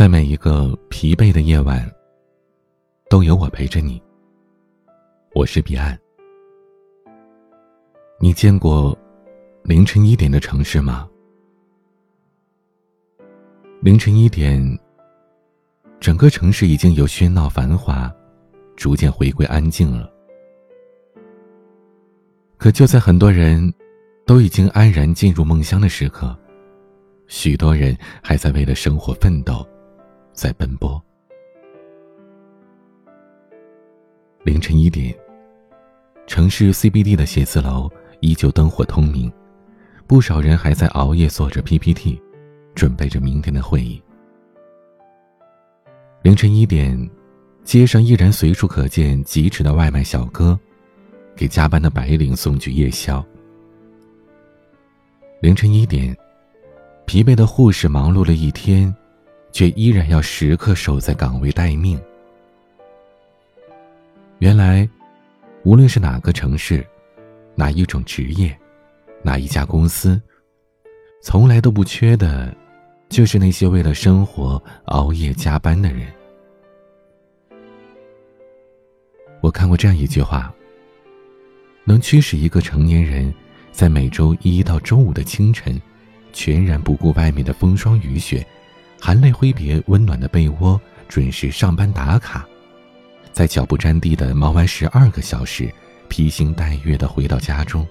在每一个疲惫的夜晚，都有我陪着你。我是彼岸。你见过凌晨一点的城市吗？凌晨一点，整个城市已经由喧闹繁华，逐渐回归安静了。可就在很多人都已经安然进入梦乡的时刻，许多人还在为了生活奋斗。在奔波。凌晨一点，城市 CBD 的写字楼依旧灯火通明，不少人还在熬夜做着 PPT，准备着明天的会议。凌晨一点，街上依然随处可见疾驰的外卖小哥，给加班的白领送去夜宵。凌晨一点，疲惫的护士忙碌了一天。却依然要时刻守在岗位待命。原来，无论是哪个城市，哪一种职业，哪一家公司，从来都不缺的，就是那些为了生活熬夜加班的人。我看过这样一句话：能驱使一个成年人在每周一到周五的清晨，全然不顾外面的风霜雨雪。含泪挥别温暖的被窝，准时上班打卡，在脚不沾地的忙完十二个小时，披星戴月的回到家中。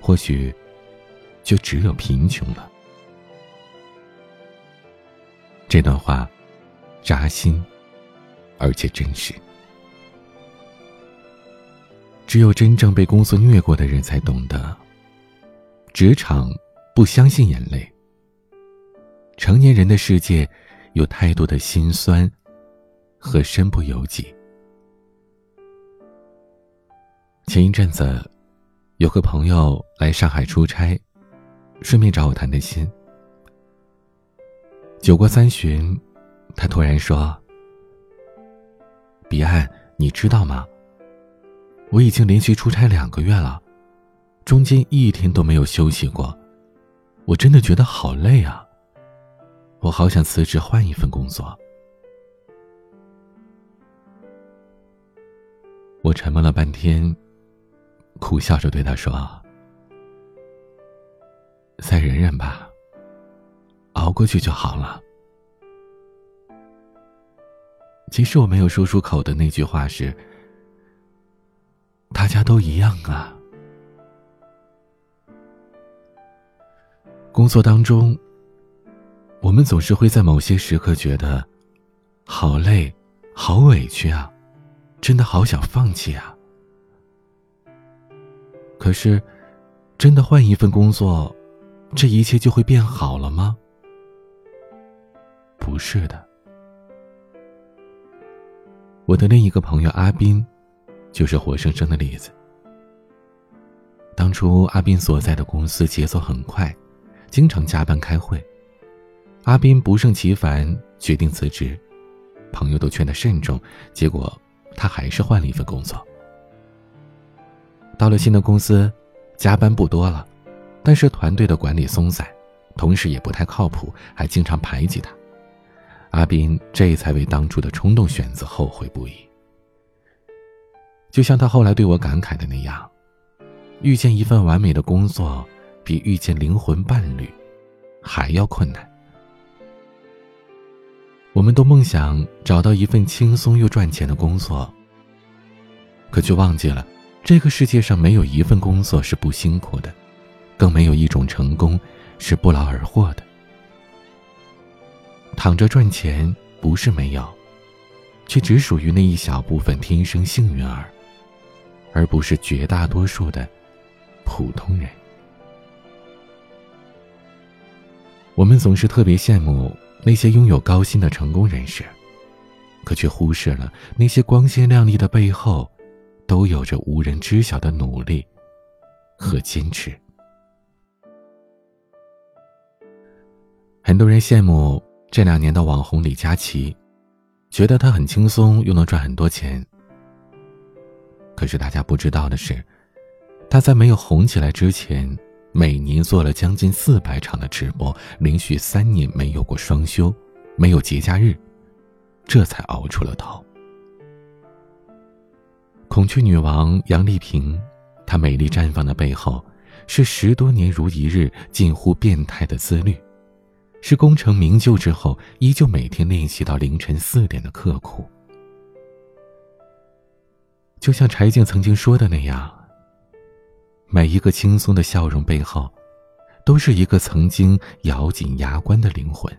或许，就只有贫穷了。这段话，扎心，而且真实。只有真正被公司虐过的人才懂得，职场不相信眼泪。成年人的世界，有太多的心酸和身不由己。前一阵子，有个朋友来上海出差，顺便找我谈谈心。酒过三巡，他突然说：“彼岸，你知道吗？我已经连续出差两个月了，中间一天都没有休息过，我真的觉得好累啊。”我好想辞职换一份工作。我沉默了半天，苦笑着对他说：“再忍忍吧，熬过去就好了。”其实我没有说出口的那句话是：“大家都一样啊。”工作当中。我们总是会在某些时刻觉得，好累，好委屈啊，真的好想放弃啊。可是，真的换一份工作，这一切就会变好了吗？不是的。我的另一个朋友阿斌，就是活生生的例子。当初阿斌所在的公司节奏很快，经常加班开会。阿斌不胜其烦，决定辞职。朋友都劝他慎重，结果他还是换了一份工作。到了新的公司，加班不多了，但是团队的管理松散，同事也不太靠谱，还经常排挤他。阿斌这才为当初的冲动选择后悔不已。就像他后来对我感慨的那样，遇见一份完美的工作，比遇见灵魂伴侣还要困难。我们都梦想找到一份轻松又赚钱的工作，可却忘记了，这个世界上没有一份工作是不辛苦的，更没有一种成功是不劳而获的。躺着赚钱不是没有，却只属于那一小部分天生幸运儿，而不是绝大多数的普通人。我们总是特别羡慕。那些拥有高薪的成功人士，可却忽视了那些光鲜亮丽的背后，都有着无人知晓的努力和坚持。很多人羡慕这两年的网红李佳琦，觉得他很轻松又能赚很多钱。可是大家不知道的是，他在没有红起来之前。每年做了将近四百场的直播，连续三年没有过双休，没有节假日，这才熬出了头。孔雀女王杨丽萍，她美丽绽放的背后，是十多年如一日、近乎变态的自律，是功成名就之后依旧每天练习到凌晨四点的刻苦。就像柴静曾经说的那样，每一个轻松的笑容背后，都是一个曾经咬紧牙关的灵魂。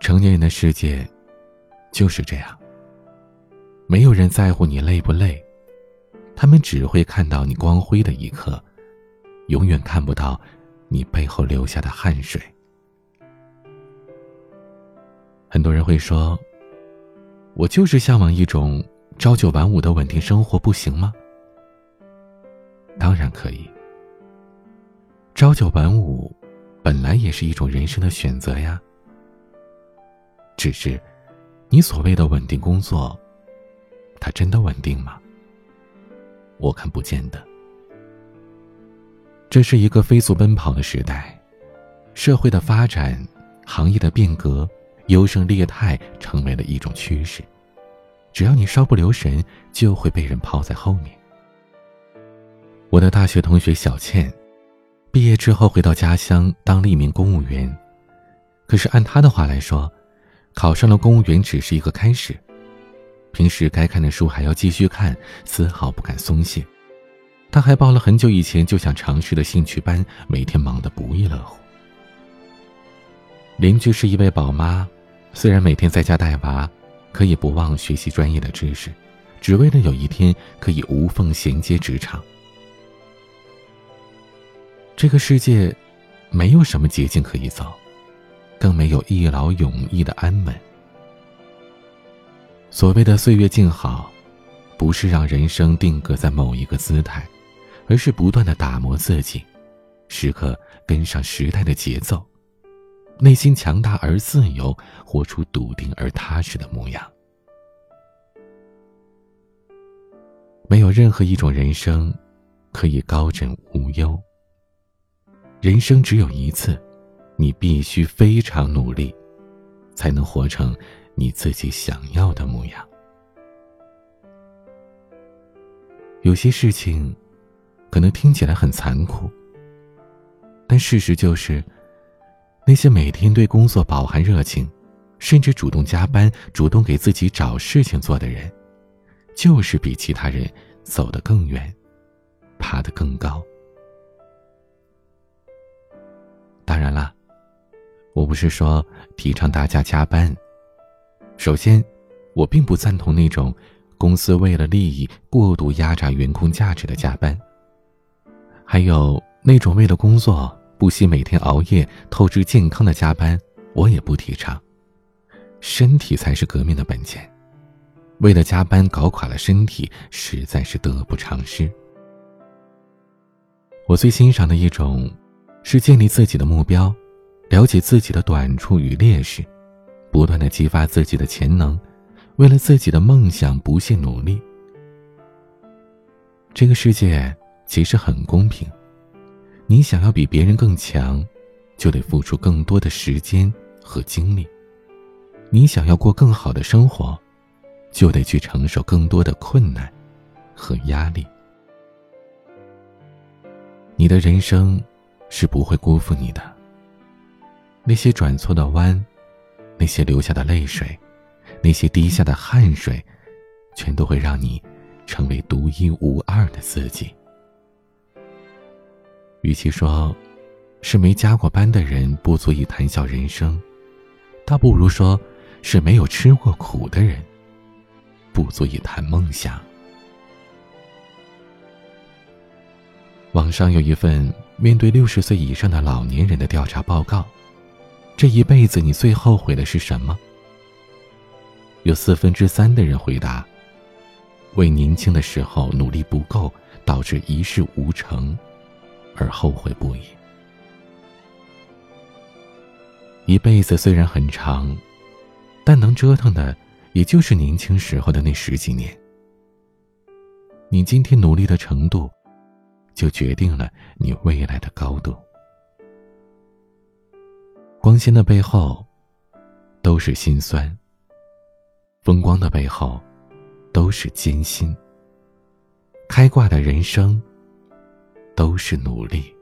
成年人的世界就是这样。没有人在乎你累不累，他们只会看到你光辉的一刻，永远看不到你背后流下的汗水。很多人会说：“我就是向往一种朝九晚五的稳定生活，不行吗？”当然可以。朝九晚五，本来也是一种人生的选择呀。只是，你所谓的稳定工作。它真的稳定吗？我看不见得。这是一个飞速奔跑的时代，社会的发展、行业的变革、优胜劣汰成为了一种趋势。只要你稍不留神，就会被人抛在后面。我的大学同学小倩，毕业之后回到家乡当了一名公务员，可是按她的话来说，考上了公务员只是一个开始。平时该看的书还要继续看，丝毫不敢松懈。他还报了很久以前就想尝试的兴趣班，每天忙得不亦乐乎。邻居是一位宝妈，虽然每天在家带娃，可以不忘学习专业的知识，只为了有一天可以无缝衔接职场。这个世界，没有什么捷径可以走，更没有一劳永逸的安稳。所谓的岁月静好，不是让人生定格在某一个姿态，而是不断的打磨自己，时刻跟上时代的节奏，内心强大而自由，活出笃定而踏实的模样。没有任何一种人生可以高枕无忧。人生只有一次，你必须非常努力，才能活成。你自己想要的模样。有些事情，可能听起来很残酷，但事实就是，那些每天对工作饱含热情，甚至主动加班、主动给自己找事情做的人，就是比其他人走得更远，爬得更高。当然啦，我不是说提倡大家加班。首先，我并不赞同那种公司为了利益过度压榨员工价值的加班，还有那种为了工作不惜每天熬夜透支健康的加班，我也不提倡。身体才是革命的本钱，为了加班搞垮了身体，实在是得不偿失。我最欣赏的一种，是建立自己的目标，了解自己的短处与劣势。不断的激发自己的潜能，为了自己的梦想不懈努力。这个世界其实很公平，你想要比别人更强，就得付出更多的时间和精力；你想要过更好的生活，就得去承受更多的困难和压力。你的人生是不会辜负你的，那些转错的弯。那些流下的泪水，那些滴下的汗水，全都会让你成为独一无二的自己。与其说，是没加过班的人不足以谈笑人生，倒不如说，是没有吃过苦的人，不足以谈梦想。网上有一份面对六十岁以上的老年人的调查报告。这一辈子你最后悔的是什么？有四分之三的人回答：为年轻的时候努力不够，导致一事无成，而后悔不已。一辈子虽然很长，但能折腾的也就是年轻时候的那十几年。你今天努力的程度，就决定了你未来的高度。光鲜的背后，都是心酸；风光的背后，都是艰辛。开挂的人生，都是努力。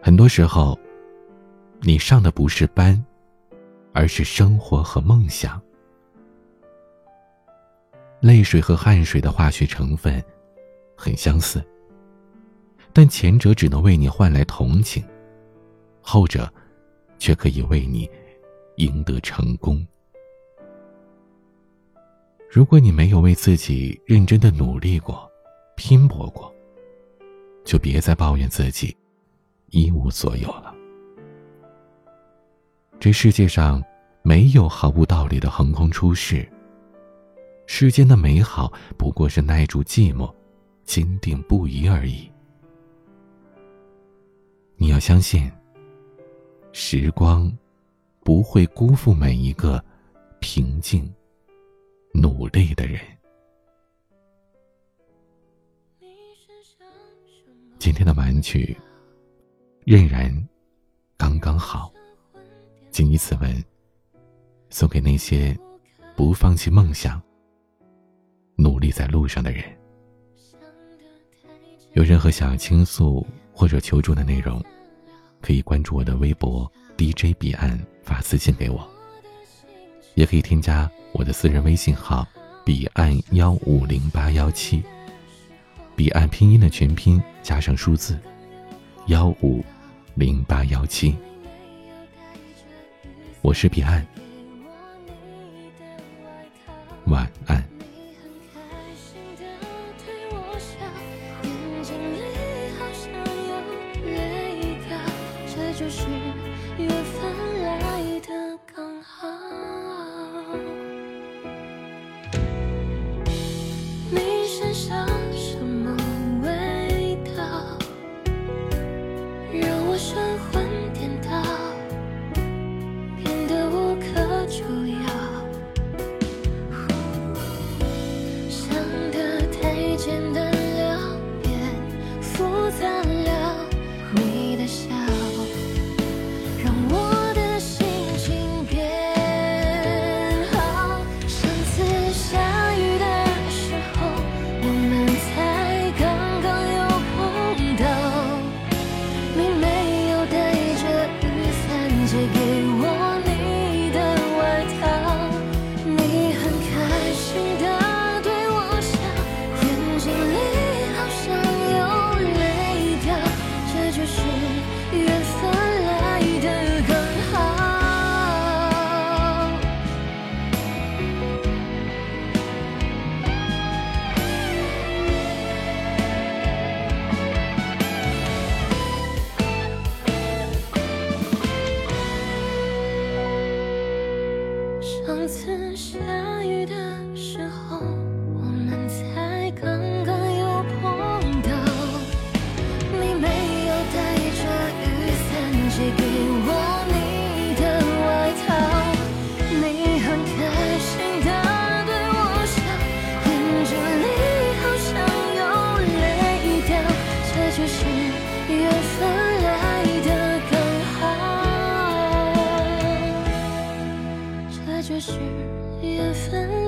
很多时候，你上的不是班，而是生活和梦想。泪水和汗水的化学成分很相似，但前者只能为你换来同情。后者，却可以为你赢得成功。如果你没有为自己认真的努力过、拼搏过，就别再抱怨自己一无所有了。这世界上没有毫无道理的横空出世。世间的美好不过是耐住寂寞、坚定不移而已。你要相信。时光不会辜负每一个平静、努力的人。今天的晚曲，任然刚刚好，谨以此文送给那些不放弃梦想、努力在路上的人。有任何想要倾诉或者求助的内容。可以关注我的微博 DJ 彼岸发私信给我，也可以添加我的私人微信号彼岸幺五零八幺七，彼岸拼音的全拼加上数字幺五零八幺七。我是彼岸，晚安。给我是缘分